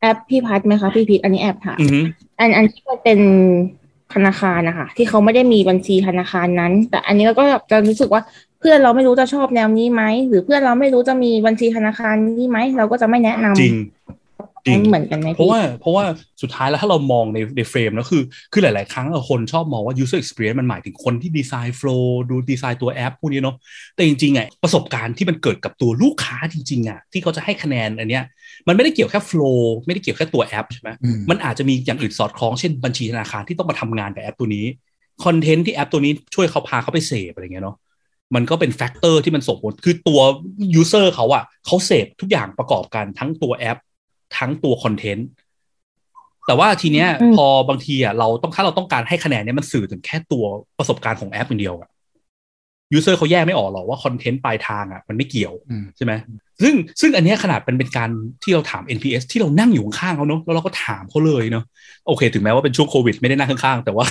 แอปพี่พัดไหมคะพี่พีทอันนี้แอบถามอือฮึอันอันที่มันเป็น ธนาคารนะคะที่เขาไม่ได้มีบัญชีธนาคารนั้น แต่อันนี้เราก็จะรู้สึกว่าเพื่อนเราไม่รู้จะชอบแนวนี้ไหมหรือเพื่อนเราไม่รู้จะมีบัญชีธนาคารนี้ไหมเราก็จะไม่แนะนำจริง จริงเหมือนกันไหมเพราะพี่ว่าเพราะว่าสุดท้ายแล้วถ้าเรามองในในเฟรมแล้วคือ คือหลาย ๆ ครั้งอะคนชอบมองว่า user experience มันหมายถึงคนที่ดีไซน์ flow ดูดีไซน์ตัวแอปพวกนี้เนาะแต่จริงๆอะประสบการณ์ที่มันเกิดกับตัวลูกค้าจริง ๆอะที่เขาจะให้คะแนนอันเนี้ยมันไม่ได้เกี่ยวแค่ flow ไม่ได้เกี่ยวแค่ตัวแอปใช่ไหมอืมมันอาจจะมีอย่างอื่นสอดคล้องเช่นบัญชีธนาคารที่ต้องมาทำงานกับแอปตัวนี้ content ที่แอปตัวนี้ช่วยเขาพาเขาไปเสพอะไรเงี้ยเนาะมันก็เป็น factor ที่มันส่งผลคือตัว user เขาอะเขาเสพทุกอย่างประกอบกันทั้งตัวแอป ทั้งตัว content แต่ว่าทีเนี้ยอืมพอบางทีอะเราต้องถ้าเราต้องการให้คะแนนเนี้ยมันสื่อถึงแค่ตัวประสบการณ์ของแอปอย่างเดียวอะ user เขาแยกไม่ออกหรอกว่า content ปลายทางอะมันไม่เกี่ยวอืมใช่ไหมซึ่งซึ่งอันเนี้ยขนาดเป็นเป็นการที่เราถาม NPS ที่เรานั่งอยู่ข้างๆเขาเนอะแล้วเราก็ถามเขาเลยเนอะโอเค ถึงแม้ว่าเป็นช่วงโควิดไม่ได้นั่งข้างๆ แต่ว่า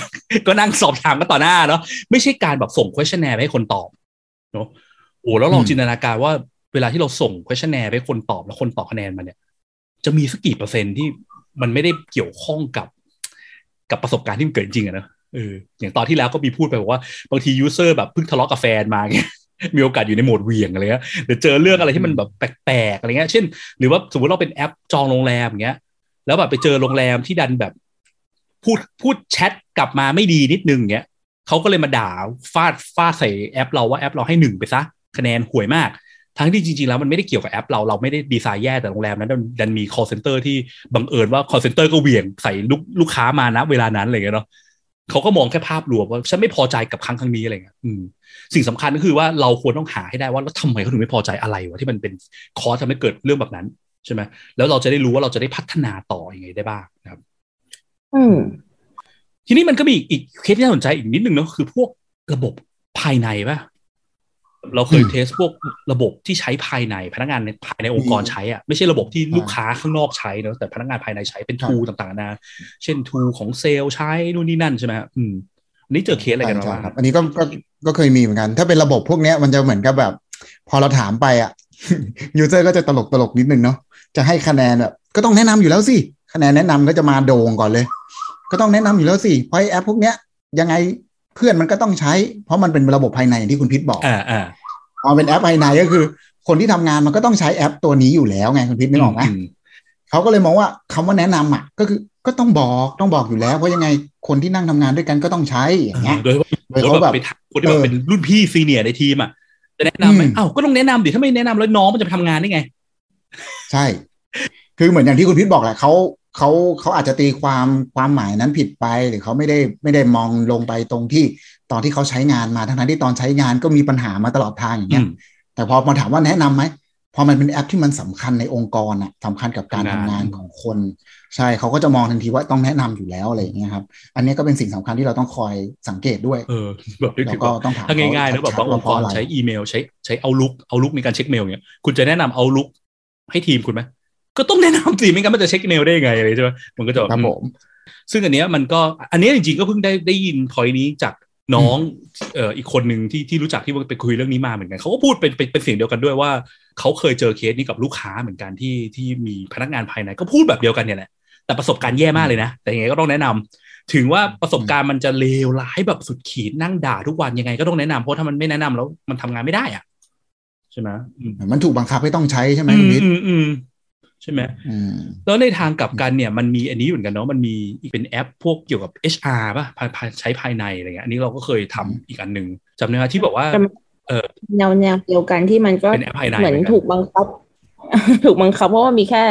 ก็นั่งสอบถามกันต่อหน้าเนาะไม่ใช่การแบบส่ง questionnaire ไปให้คนตอบเนอะโอ้แล้วลองอืมจินตนาการว่าเวลาที่เราส่ง questionnaire ไปให้คนตอบแล้วคนตอบคะแนนมาเนี่ย จะมีสักกี่เปอร์เซ็นต์ที่มันไม่ได้เกี่ยวข้องกับ กับประสบการณ์ที่มันเกิดจริงอะนะเอออย่างตอนที่แล้วก็มีพูดไปบอกว่าบางที user แบบเพิ่งทะเลาะกับแฟนมาเงี้ยมีโอกาสอยู่ในโหมดเหวี่ยงอะไรเงี้ยหรือเจอเรื่องอะไรที่มันแบบแปลกๆอะไรเงี้ยเช่น หรือว่าสมมติเราเป็นแอปจองโรงแรมอย่างเงี้ย แล้วแบบไปเจอโรงแรมที่ดันแบบ พูดพูดแชทกลับมาไม่ดีนิดนึงเงี้ยเขาก็เลยมาด่าฟาดฟาดใส่แอปเราว่าแอปเราให้หนึ่งไปซะคะแนนห่วยมาก ทั้งที่จริงๆแล้วมันไม่ได้เกี่ยวกับแอปเราเราไม่ได้ดีไซน์แย่แต่โรงแรมนั้นดันดันมี call center ที่บังเอิญว่า call center ก็เหวี่ยงใส่ลูกลูกค้ามานะเวลานั้นอะไรเงี้ยเนาะเขาก็มองแค่ภาพรวมว่าฉันไม่พอใจกับครั้งครั้งนี้อะไรเงี้ยอืมสิ่งสำคัญก็คือว่าเราควรต้องหาให้ได้ว่าแล้วทำไมเขาถึงไม่พอใจอะไรวะที่มันเป็นคอสทำให้เกิดเรื่องแบบนั้นใช่ไหมแล้วเราจะได้รู้ว่าเราจะได้พัฒนาต่ออยังไงได้บ้างนะครับ อืมทีนี้มันก็มีอีกอีกเคสที่น่าสนใจอีกนิดนึงเนาะคือพวกระบบภายในป่ะ เราเคยอืมเทสพวกระบบที่ใช้ภายในพนักงานในภายในองค์กรใช้อะไม่ใช่ระบบที่ลูกค้าข้างนอกใช้เนอะแต่พนักงานภายในใช้เป็นครับทูต่างๆนานาเช่น tool ของเซลล์ใช้นู่นนี่นั่นใช่ไหมอืมอันนี้เจอเคสอะไรกันมาใช่บ้างครับ อันนี้ก็ก็ก็เคยมีเหมือนกัน ถ้าเป็นระบบพวกเนี้ยมันจะเหมือนกับแบบ พอเราถามไปอะ user ก็จะตลกตลกนิดนึงเนาะจะให้คะแนนแบบก็ต้องแนะนำอยู่แล้วสิคะแนนแนะนำก็จะมาโด่งก่อนเลย ก็ต้องแนะนำอยู่แล้วสิเพราะไอ้แอปพวกเนี้ยยังไง เพื่อนมันก็ต้องใช้ เพราะมันเป็นระบบภายในอย่างที่คุณพิษบอกอ่าอ่าพอเป็นแอปภายในก็คือ คนที่ทำงานมันก็ต้องใช้แอปตัวนี้อยู่แล้วไงคุณพิษนึกออกไหมเขาก็เลยมองว่าคำว่าแนะนำอะก็คือก็ต้องบอกต้องบอกอยู่แล้วเพราะยังไงคนที่นั่งทำงานด้วยกันก็ต้องใช้อย่างเงี้ยโดยเฉพาะโดยเขาแบบไปถามคนที่แบบเออเป็นรุ่นพี่ซีเนียร์ในทีมอะจะแนะนำไหมอืมอ้าวก็ต้องแนะนำดิถ้าไม่แนะนำแล้วน้องมันจะไปทำงานได้ไง ใช่ คือเหมือนอย่างที่คุณพิษบอกแหละเขา เขาเขาอาจจะตีความความหมายนั้นผิดไป หรือเขาไม่ได้ไม่ได้มองลงไปตรงที่ตอนที่เขาใช้งานมาทั้งนั้นที่ตอนใช้งานก็มีปัญหามาตลอดทางอย่างอืเงี้ยมแต่พอมาถามว่าแนะนำไหมพอมันเป็นแอปที่มันสำคัญในองค์กรอะสำคัญกับการทำทำงานงานของคน ใช่เขาก็จะมองทันทีว่าต้องแนะนำอยู่แล้วอะไรอย่างเงี้ยครับอันนี้ก็เป็นสิ่งสำคัญที่เราต้องคอยสังเกตด้วยเออแบบนึกถึงก็ว่าถ้าง่ายๆนะแล้วก็ต้องถามเขแบบบางองค์กรใช้อีเมลใช้ใช้ Outlook Outlook ในการเช็คเมลเนี่ยคุณจะแนะนำ Outlook ให้ทีมคุณไหม ก็ต้องแนะนำสิไม่งั้นมันจะเช็คเมลได้ยังไงอะไรใช่ไหมมันก็จะครับผมซึ่งอันเนี้ยมันก็อันเนี้ยจริงๆก็เพิ่งได้ได้ยินพอยนี้จากน้องเอ่ออีกคนหนึ่งที่ที่รู้จักที่ไปคุยเรื่องนี้มาเหมือนกันเขาก็พูดเป็นเป็นเป็นเสียงเดียวกันด้วยว่า เขาเคยเจอเคสนี้กับลูกค้าเหมือนกันที่ที่มีพนักงานภายในก็พูดแบบเดียวกันเนี่ยแหละแต่ประสบการณ์แย่มากเลยนะ แต่ยังไงก็ต้องแนะนำถึงว่าประสบการณ์มันจะเลวร้ายแบบสุดขีดนั่งด่าทุกวันยังไงก็ต้องแนะนำเพราะถ้ามันไม่แนะนำแล้วมันทำงานไม่ได้อะใช่ไหมอืมมันถูกบังคับให้ต้องใช้ใช่ไหมอืคุณมพิษอืมอืม ใช่ไหมอืมแล้วในทางกลับกันเนี่ยมันมีอันนี้เหมือนกันเนาะมันมีอีกเป็นแอปพวกเกี่ยวกับ HR ป่ะภายภายใช้ภายในอะไรเงี้ยอันนี้เราก็เคยทำอีกอันหนึ่งจำได้ไหมที่บอกว่าจเออแนวแนวเดียวกันที่มันก็เป็นแอปภายในเหมือนเหมือนกันถูกบังคับ ถูกบังคับเพราะว่ามีแค่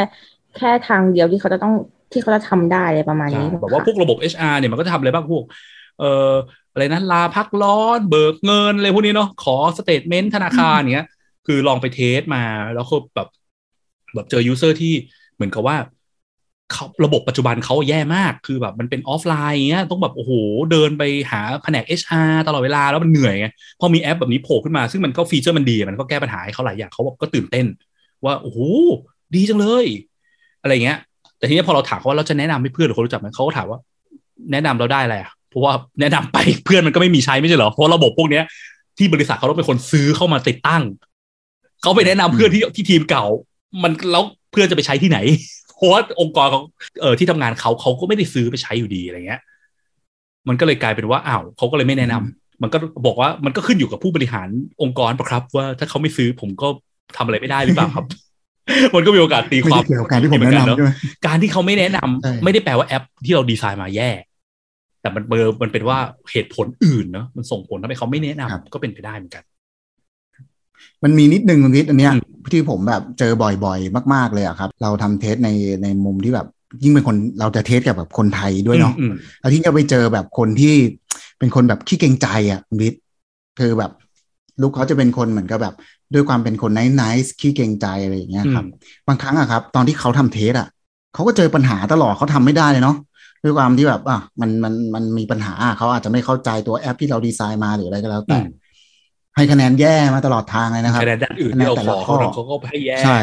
แค่ทางเดียวที่เขาจะต้องที่เขาจะทำได้อะไรประมาณใช่นี้แบบว่าพวกระบบ HR เนี่ยมันก็จะทำอะไรบ้างพวก เอ่ออะไรนะลาพักร้อน เบิกเงินอะไรพวกนี้เนาะขอ statement ธนาคารเนี้ยคือลองไป test มาแล้วก็แบบ แบบเจอ user ที่เหมือนกับว่าเขาระบบปัจจุบันเขาแย่มาก คือแบบมันเป็นออฟไลน์เงี้ย ต้องแบบ โอ้โห เดินไปหาแผนก HR ตลอดเวลาแล้วมันเหนื่อยไง พอมีแอปแบบนี้โผล่ขึ้นมา ซึ่งมันก็ฟีเจอร์มันดี มันก็แก้ปัญหาให้เขาหลายอย่างเขาบอกก็ตื่นเต้น ว่า โอ้โห ดีจังเลย อะไรเงี้ย แต่ทีนี้พอเราถามเขาว่าเราจะแนะนำให้เพื่อนหรือคนรู้จักไหมเขาก็ถามว่า แนะนำเราได้อะไรอะ เพราะว่าแนะนำไปเพื่อนมันก็ไม่มีใช้ไม่ใช่เหรอ เพราะระบบพวกเนี้ยที่บริษัทเขาต้องเป็นคนซื้อเข้ามาติดตั้ง เขาไปแนะนำเพื่อนที่ที่ทีมเก่า มันแล้วเพื่อนจะไปใช้ที่ไหนเพราะว่าองค์กรของเออที่ทำงานเขาเขาก็ไม่ได้ซื้อไปใช้อยู่ดีอะไรเงี้ย มันก็เลยกลายเป็นว่าอ้าวเขาก็เลยไม่แนะนำมันก็บอกว่ามันก็ขึ้นอยู่กับผู้บริหารองค์กรปะครับ ว่าถ้าเขาไม่ซื้อผมก็ทำอะไรไม่ได้หรือเปล่าครับ มันก็มีโอกาสตีไม่ควาได้มเกี่ยวกับการที่ผมแนะนำใช่ไหมการที่เขาไม่แนะนำใช่ไม่ได้แปลว่าแอปที่เราดีไซน์มาแย่ แต่มันเบอร์มันเป็นว่าเหตุผลอื่นเนอะมันส่งผลทำให้เขาไม่แนะนำก็เป็นไปได้เหมือนกัน มันมีนิดนึงตรงนี้อันเนี้ยอืมที่ผมแบบเจอบ่อยๆ มาก ๆเลยอะครับ เราทำ test ในในมุมที่แบบ ยิ่งเป็นคนเราจะ test กับแบบคนไทยด้วยเนาะอืมแล้วที่จะไปเจอแบบคนที่เป็นคนแบบขี้เกรงใจอะคุณวิทย์คือแบบ look เขาจะเป็นคนเหมือนกับแบบ ด้วยความเป็นคน nice nice ขี้เกรงใจอะไรอย่างเงี้ยครับอืมบางครั้งอะครับ ตอนที่เขาทำ test อะเขาก็เจอปัญหาตลอดเขาทำไม่ได้เลยเนาะด้วยความที่แบบอะมันมันมันมีปัญหาเขาอาจจะไม่เข้าใจตัวแอปที่เราดีไซน์มาหรืออะไรก็แล้วแต่อืม ให้คะแนนแย่มาตลอดทางเลยนะครับคะแนนด้านอื่นที่เราขอเขาเขาก็ให้แย่ใช่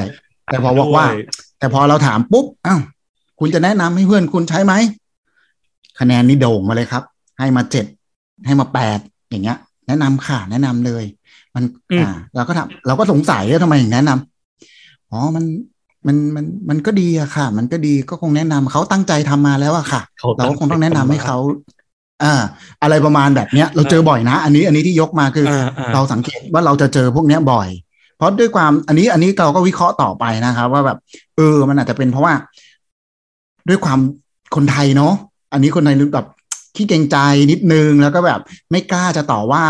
แต่พอบอกว่าด้วยแต่พอเราถามปุ๊บอ้าวคุณจะแนะนำให้เพื่อนคุณใช้ไหมคะแนนนี่โด่งมาเลยครับ ให้มาเจ็ดให้มาแปดอย่างเงี้ย แนะนำค่ะ แนะนำเลย มันอ่า เราก็ทำเราก็สงสัยว่าทำไมถึงแนะนำอ๋อมันมันมันมันก็ดีอะค่ะ มันก็ดีก็คงแนะนำเขาตั้งใจทำมาแล้วอะค่ะเขาเราก็คงต้องแนะนำให้เขา อ่าอะไรประมาณแบบเนี้ยเราเจอบ่อยนะ อันนี้อันนี้ที่ยกมาคืออ่าอ่าเราสังเกตว่าเราจะเจอพวกเนี้ยบ่อย เพราะด้วยความอันนี้อันนี้เราก็วิเคราะห์ต่อไปนะครับ ว่าแบบ เออมันอาจจะเป็นเพราะว่า ด้วยความคนไทยเนาะอันนี้คนไทยนึกแบบขี้เกรงใจนิดนึงแล้วก็แบบ ไม่กล้าจะต่อว่า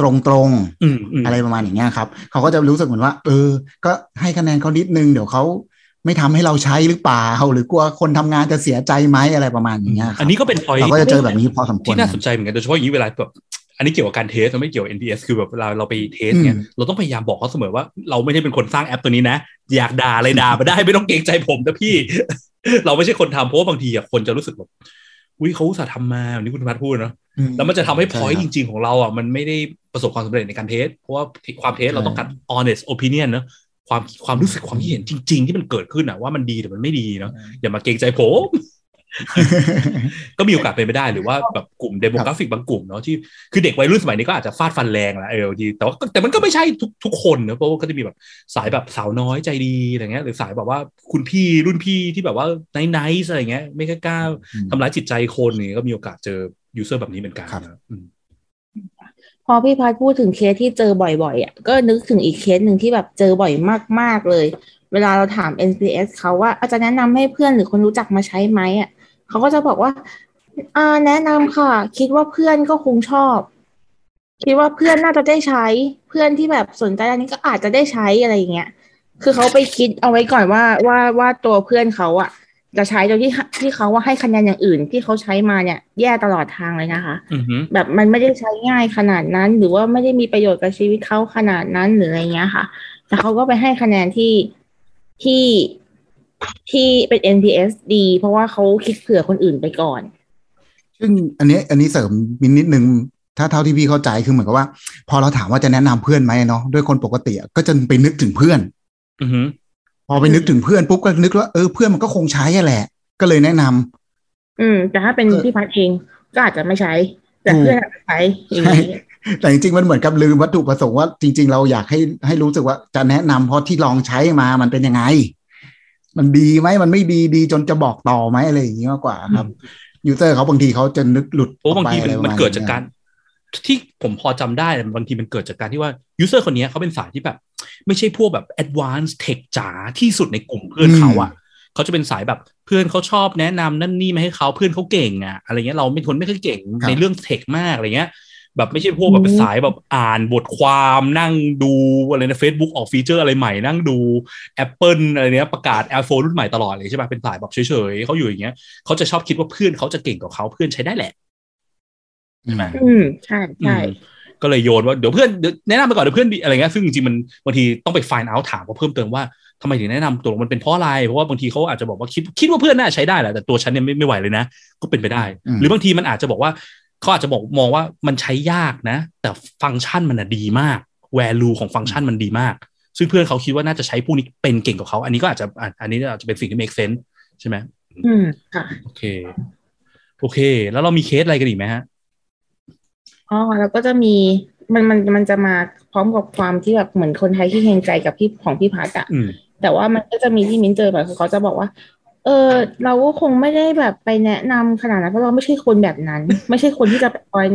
ตรงๆอืมอืมอะไรประมาณอย่างเงี้ยครับ เขาก็จะรู้สึกเหมือนว่า เออ ก็ให้คะแนนเขานิดนึง เดี๋ยวเขา ไม่ทำให้เราใช้หรือเปล่าหรือกลัวคนทำงานจะเสียใจไหมอะไรประมาณอย่างเงี้ยครับอันนี้ก็เป็น point เราก็จะเจอแบบนี้พอสมควรที่น่าสนใจเหมือนกันโดยเฉพาะอย่างนี้เวลาแบบอันนี้เกี่ยวกับการ test ไม่เกี่ยวกับ NPS คือแบบเวลาเราไป test เนี่ยอืมเราต้องพยายามบอกเขาเสมอว่า เราไม่ได้เป็นคนสร้างแอปตัวนี้นะ อยากด่าอะไรด่ามาได้ไม่ต้องเกรงใจผมนะพี่ เราไม่ใช่คนทำเพราะว่าบางทีอะคนจะรู้สึกแบบอุ้ยเขาอุตส่าห์ทำมาอย่างนี้คุณธรรมะพูดเนอะอืมแล้วมันจะทำให้ใช่ point ครับจริง ๆ ของเราอะมันไม่ได้ประสบความสำเร็จในการ test เพราะว่าความ test เราต้องการ honest opinion เนอะ ความความรู้สึกความคิดเห็นจริง ๆ ที่มันเกิดขึ้นอะว่ามันดีหรือมันไม่ดีเนาะอย่ามาเกรงใจผมก็มีโอกาสเป็นไปได้หรือว่าแบบกลุ่ม demographic บางกลุ่มเนาะที่คือเด็กวัยรุ่นสมัยนี้ก็อาจจะฟาดฟันแรงแหละเออดีแต่ว่าแต่มันก็ไม่ใช่ทุกทุกคนนะเพราะว่าก็จะมีแบบสายแบบสาวน้อยใจดีอะไรเงี้ยหรือสายแบบว่าคุณพี่รุ่นพี่ที่แบบว่า nice อะไรเงี้ย ไม่กล้าอืมทำร้ายจิตใจคนเนี่ยก็มีโอกาสเจอ user แบบนี้เหมือนกันครับนะอืม พอพี่พัดพูดถึงเคสที่เจอบ่อยๆอะก็นึกถึงอีกเคสหนึ่งที่แบบเจอบ่อยมากๆเลย เวลาเราถาม NPS เขาว่าอาจจะแนะนำให้เพื่อนหรือคนรู้จักมาใช้ไหมอะเขาก็จะบอกว่าอ่าแนะนำค่ะ คิดว่าเพื่อนก็คงชอบ คิดว่าเพื่อนน่าจะได้ใช้ เพื่อนที่แบบสนใจอันนี้ก็อาจจะได้ใช้อะไรอย่างเงี้ยคือเขาไปคิดเอาไว้ก่อนว่าว่าว่าตัวเพื่อนเขาอะ จะใช้โดยที่ที่เขาว่าให้คะแนนอย่างอื่นที่เขาใช้มาเนี่ย แย่ตลอดทางเลยนะคะอือหือแบบมันไม่ได้ใช้ง่ายขนาดนั้น หรือว่าไม่ได้มีประโยชน์กับชีวิตเขาขนาดนั้นหรืออะไรเงี้ยค่ะ แต่เขาก็ไปให้คะแนนที่ที่ที่เป็น NPS ดี เพราะว่าเขาคิดเผื่อคนอื่นไปก่อน ซึ่งอันนี้อันนี้เสริมมินนิดนึงถ้าเท่าที่พี่เข้าใจคือเหมือนกับว่า พอเราถามว่าจะแนะนำเพื่อนไหมเนาะด้วยคนปกติอะก็จะไปนึกถึงเพื่อน อือหือพอไปนึกถึงเพื่อนปุ๊บก็นึกว่าเออเพื่อนมันก็คงใช้อะแหละ ก็เลยแนะนำอืม แต่ถ้าเป็นเออพี่พัดเองก็อาจจะไม่ใช้ แต่ถูกเพื่อนอาจจะใช้อย่างนี้แต่จริงๆมันเหมือนกับลืมวัตถุประสงค์ว่าจริง ๆ เราอยากให้ให้รู้สึกว่าจะแนะนำเพราะที่ลองใช้มามันเป็นยังไง มันดีไหมมันไม่ดีดีจนจะบอกต่อไหมอะไรอย่างนี้มากกว่าครับ user เขาบางทีเขาจะนึกหลุดเพราะบางทีออมันไปมันอะไรประณเกิดจากการ ที่ผมพอจำได้บางทีมันเกิดจากการที่ว่า user คนนี้เขาเป็นสายที่แบบ ไม่ใช่พวกแบบ advanced tech จ๋าที่สุดในกลุ่มเพื่อนเขาอะเขาจะเป็นสายแบบเพื่อนเขาชอบแนะนำนั่นนี่มาให้เขาเพื่อนเขาเก่งอะอะไรเงี้ยเราเป็นคนไม่ค่อยเก่งในเรื่องเทคมากอะไรเงี้ย แบบไม่ใช่พวกแบบเป็นสายแบบอ่านบทความนั่งดูอะไรนะ Facebook ออกฟีเจอร์อะไรใหม่นั่งดู Apple อะไรเนี้ยประกาศ iPhone รุ่นใหม่ตลอดเลยใช่ป่ะเป็นสายแบบเฉยๆเขาอยู่อย่างเงี้ยเขาจะชอบคิดว่าเพื่อนเขาจะเก่งกว่าเขาเพื่อนใช้ได้แหละ ใช่ไหมอืมใช่ใช่อืมก็เลยโยนว่าเดี๋ยวเพื่อนเดี๋ยวแนะนำไปก่อนเดี๋ยวเพื่อนดีอะไรเงี้ยซึ่งจริงๆมันบางทีต้องไป find out ถามเขาเพิ่มเติมว่าทำไมถึงแนะนำตัวมันเป็นเพราะอะไร เพราะว่าบางทีเขาอาจจะบอกว่าคิดคิดว่าเพื่อนน่าใช้ได้แหละแต่ตัวฉันเนี่ยไม่ไม่ไหวเลยนะ ก็เป็นไปได้อืมหรือบางทีมันอาจจะบอกว่าเขาอาจจะบอกมองว่ามันใช้ยากนะ แต่ฟังก์ชันมันน่ะดีมาก value ของฟังก์ชันมันดีมาก ซึ่งเพื่อนเขาคิดว่าน่าจะใช้พวกนี้เป็นเก่งกว่าเขา อันนี้ก็อาจจะอะอันนี้อาจจะเป็นสิ่งที่ make sense ใช่ไหมอืมค่ะโอเค โอเค แล้วเรามีเคสอะไรกันอีกไหมฮะ อ๋อแล้วก็จะมีมันมันมันจะมาพร้อมกับความที่แบบเหมือนคนไทยที่เฮงใจกับพี่ของพี่พัดอะอืมแต่ว่ามันก็จะมีที่มิ้นเจอแบบคือเขาจะบอกว่า เออ เราก็คงไม่ได้แบบไปแนะนำขนาดนั้นเพราะเราไม่ใช่คนแบบนั้น ไม่ใช่คนที่จะไปคอย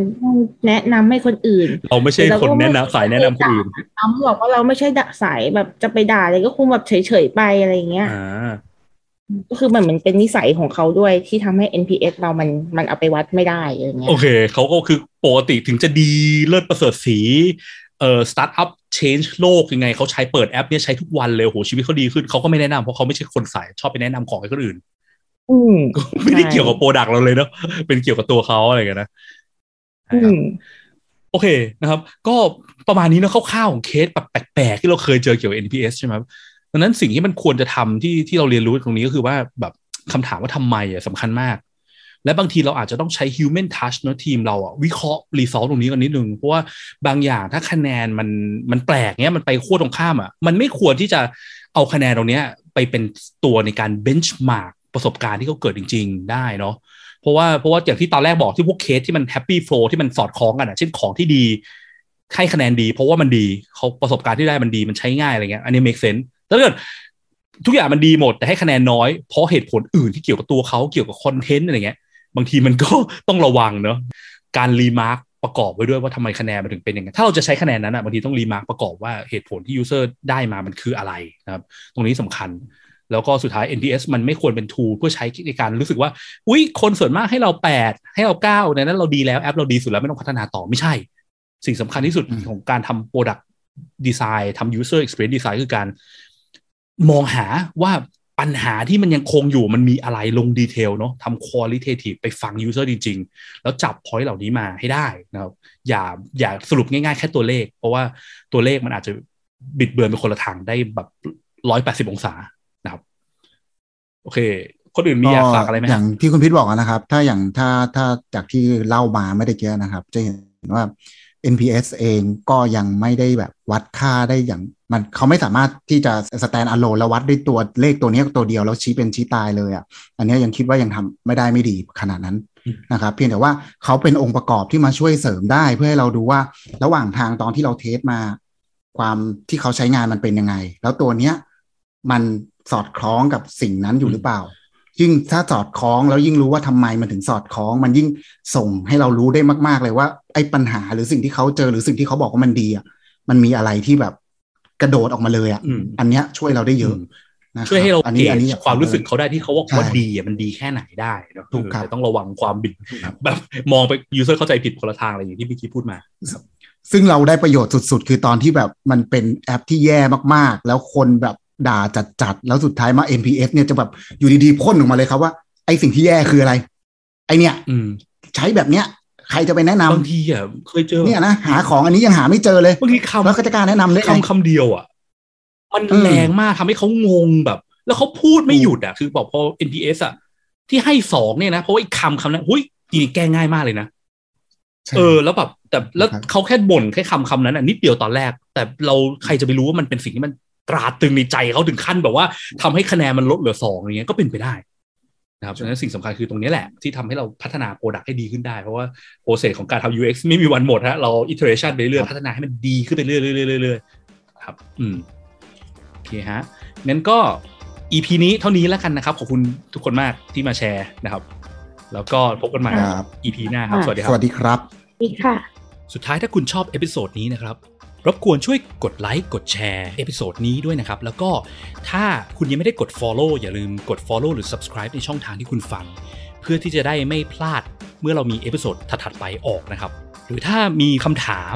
แนะนำให้คนอื่น เราไม่ใช่คนแนะนำสายแนะนำคนอื่นอ้ำบอกว่าเราไม่ใช่ด่าสายแบบจะไปด่าเลยก็คงแบบเฉยๆไปอะไรอย่างเงี้ยอ่า ก็คือมันเหมือนเป็นนิสัยของเขาด้วยที่ทำให้ NPS เรามันมันเอาไปวัดไม่ได้อะไรเงี้ยโอเคเขาก็คือปกติถึงจะดีเลิศประเสริฐสีเอ่อสตาร์ทอัพ change โลกยังไงเขาใช้เปิดแอปเนี่ยใช้ทุกวันเลยโอ้โหชีวิตเขาดีขึ้นเขาก็ไม่แนะนำเพราะเขาไม่ใช่คนสายชอบไปแนะนำของให้คนอื่น อืมก็ไม่ได้ใช่เกี่ยวกับโปรดักต์เราเลยเนาะเป็นเกี่ยวกับตัวเขาอะไรกันนะอืมโอเคนะครับ ก็ประมาณนี้เนาะคร่าวๆของเคสแบบแปลกๆที่เราเคยเจอเกี่ยวกับ NPS ใช่ไหมครับ ดังนั้นสิ่งที่มันควรจะทำที่ที่เราเรียนรู้ตรงนี้ก็คือว่าแบบคำถามว่าทำไมอะสำคัญมาก และบางทีเราอาจจะต้องใช้ human touch เนอะทีมเราอะวิเคราะห์ result ตรงนี้กันนิดนึงเพราะว่าบางอย่างถ้าคะแนนมันมันแปลกเนี้ยมันไปขั้วตรงข้ามอะมันไม่ควรที่จะเอาคะแนนตรงเนี้ยไปเป็นตัวในการ benchmark ประสบการณ์ที่เขาเกิดจริง ๆ ได้เนาะเพราะว่าเพราะว่าอย่างที่ตอนแรกบอกที่พวกเคสที่มัน happy flow ที่มันสอดคล้องกันอะเช่นของที่ดีให้คะแนนดี เพราะว่ามันดีเขาประสบการณ์ที่ได้มันดีมันใช้ง่ายอะไรเงี้ยอันนี้ make sense แต่ถ้าเกิดทุกอย่างมันดีหมดแต่ให้คะแนนน้อยเพราะเหตุผลอื่นที่เกี่ยวกับตัวเขาเกี่ยวกับคอนเทนต์อะไรเงี้ย บางทีมันก็ต้องระวังเนอะการ remark ประกอบไว้ด้วยว่าทำไมคะแนนมันถึงเป็นอย่างนั้นถ้าเราจะใช้คะแนนนั้นอะบางทีต้อง remark ประกอบว่าเหตุผลที่ user ได้มามันคืออะไรนะครับ ตรงนี้สำคัญ แล้วก็สุดท้าย NPS มันไม่ควรเป็น tool เพื่อใช้ในการรู้สึกว่า อุ้ยคนส่วนมากให้เรา 8 ให้เรา9ในนั้นเราดีแล้วแอปเราดีสุดแล้วไม่ต้องพัฒนาต่อไม่ใช่ สิ่งสำคัญที่สุดของการทำ product design ทำ user experience design คือการ มองหาว่าปัญหาที่มันยังคงอยู่มันมีอะไรลงดีเทลเนาะทำ qualitative ไปฟัง user จริง ๆ แล้วจับ point เหล่านี้มาให้ได้นะครับอย่าอย่าสรุปง่ายๆ แค่ตัวเลข เพราะว่าตัวเลขมันอาจจะบิดเบือนไปคนละทางได้แบบร้อยแปดสิบองศานะครับ โอเค คนอื่นมีอยากฝากอะไรไหมอย่างที่คุณพิทบอกนะครับ ถ้าอย่างถ้าถ้าจากที่เล่ามาไม่ได้เยอะนะครับ จะเห็นว่า NPS เองก็ยังไม่ได้แบบวัดค่าได้อย่างมันเขาไม่สามารถที่จะ stand alone แล้ววัดด้วยตัวเลขตัวเนี้ยตัวเดียวแล้วชี้เป็นชี้ตายเลยอะ่ะ อันเนี้ยยังคิดว่ายังทำไม่ได้ไม่ดีขนาดนั้นอืมนะครับ เพียงแต่ว่าเขาเป็นองค์ประกอบที่มาช่วยเสริมได้ เพื่อให้เราดูว่าระหว่างทางตอนที่เราเทสมา ความที่เขาใช้งานมันเป็นยังไง แล้วตัวเนี้ยมันสอดคล้องกับสิ่งนั้นอยู่หรือเปล่า ยิ่งถ้าสอดคล้องแล้วยิ่งรู้ว่าทำไมมันถึงสอดคล้อง มันยิ่งส่งให้เรารู้ได้มากๆเลยว่า ไอ้ปัญหาหรือสิ่งที่เขาเจอหรือสิ่งที่เขาบอกว่ามันดีอะมันมีอะไรที่แบบกระโดดออกมาเลยอะอืมอันเนี้ยช่วยเราได้เยอะนะครับช่วยให้เราอันเกนี้อันนี้จความรู้สึกเขาได้ที่เขาว่าใช่ว่าดีอะมันดีแค่ไหนได้เนอะถูกครับแต่ต้องระวังความบิดแบบมองไปยูเซอร์เข้าใจผิดคนละทางอะไรอย่างที่พี่กี้พูดมาซึ่งเราได้ประโยชน์สุด ๆ คือตอนที่แบบมันเป็นแอปที่แย่มากๆ แล้วคนแบบ ด่าจัดๆ แล้วสุดท้ายมา NPS เนี่ยจะแบบอยู่ดีๆพ่นออกมาเลยครับว่า ไอ้สิ่งที่แย่คืออะไร ไอเนี่ยอืมใช้แบบเนี้ย ใครจะไปแนะนำบางทีอะเคยเจอเนี่ยนะหาของอันนี้ยังหาไม่เจอเลยบางทีคำแล้วก็จะกล้ารแนะนำได้ไงคำคำเดียวอะ มันอืมแรงมากทำให้เขางงแบบ แล้วเขาพูดไม่หยุดอะคือบอกพอ NPS อะที่ให้สองเนี่ยนะเพราะว่าอีกคำคำนั้นหุ้ยจริงๆแก้ง่ายมากเลยนะใช่เออแล้วแบบแต่แล้วครับเขาแค่บ่นแค่คำคำนั้นอะนิดเดียวตอนแรก แต่เราใครจะไปรู้ว่ามันเป็นสิ่งที่มัน ตราตรึงในใจเขาถึงขั้นแบบว่าทำให้คะแนนมันลดเหลือสองอย่างเงี้ยก็เป็นไปได้นะครับฉะนั้นสิ่งสำคัญคือตรงนี้แหละ ที่ทำให้เราพัฒนา product ให้ดีขึ้นได้ เพราะว่า process ของการทำ UX ไม่มีวันหมดฮะเรา iteration ไปเรื่อยๆพัฒนาให้มันดีขึ้นไปเรื่อยๆเรื่อยๆเรื่อยๆครับ อืมโอเคฮะงั้นก็ EP นี้เท่านี้แล้วกันนะครับ ขอบคุณทุกคนมากที่มาแชร์นะครับ แล้วก็พบกันใหม่ครับ EP หน้าครับ สวัสดีครับสวัสดีครับอีกค่ะ สุดท้ายถ้าคุณชอบ episode นี้นะครับ รบกวนช่วยกดไลค์กดแชร์ episode นี้ด้วยนะครับ แล้วก็ถ้าคุณยังไม่ได้กด Follow อย่าลืมกด Follow หรือ Subscribe ในช่องทางที่คุณฟัง เพื่อที่จะได้ไม่พลาดเมื่อเรามี episode ถัดๆไปออกนะครับ หรือถ้ามีคำถาม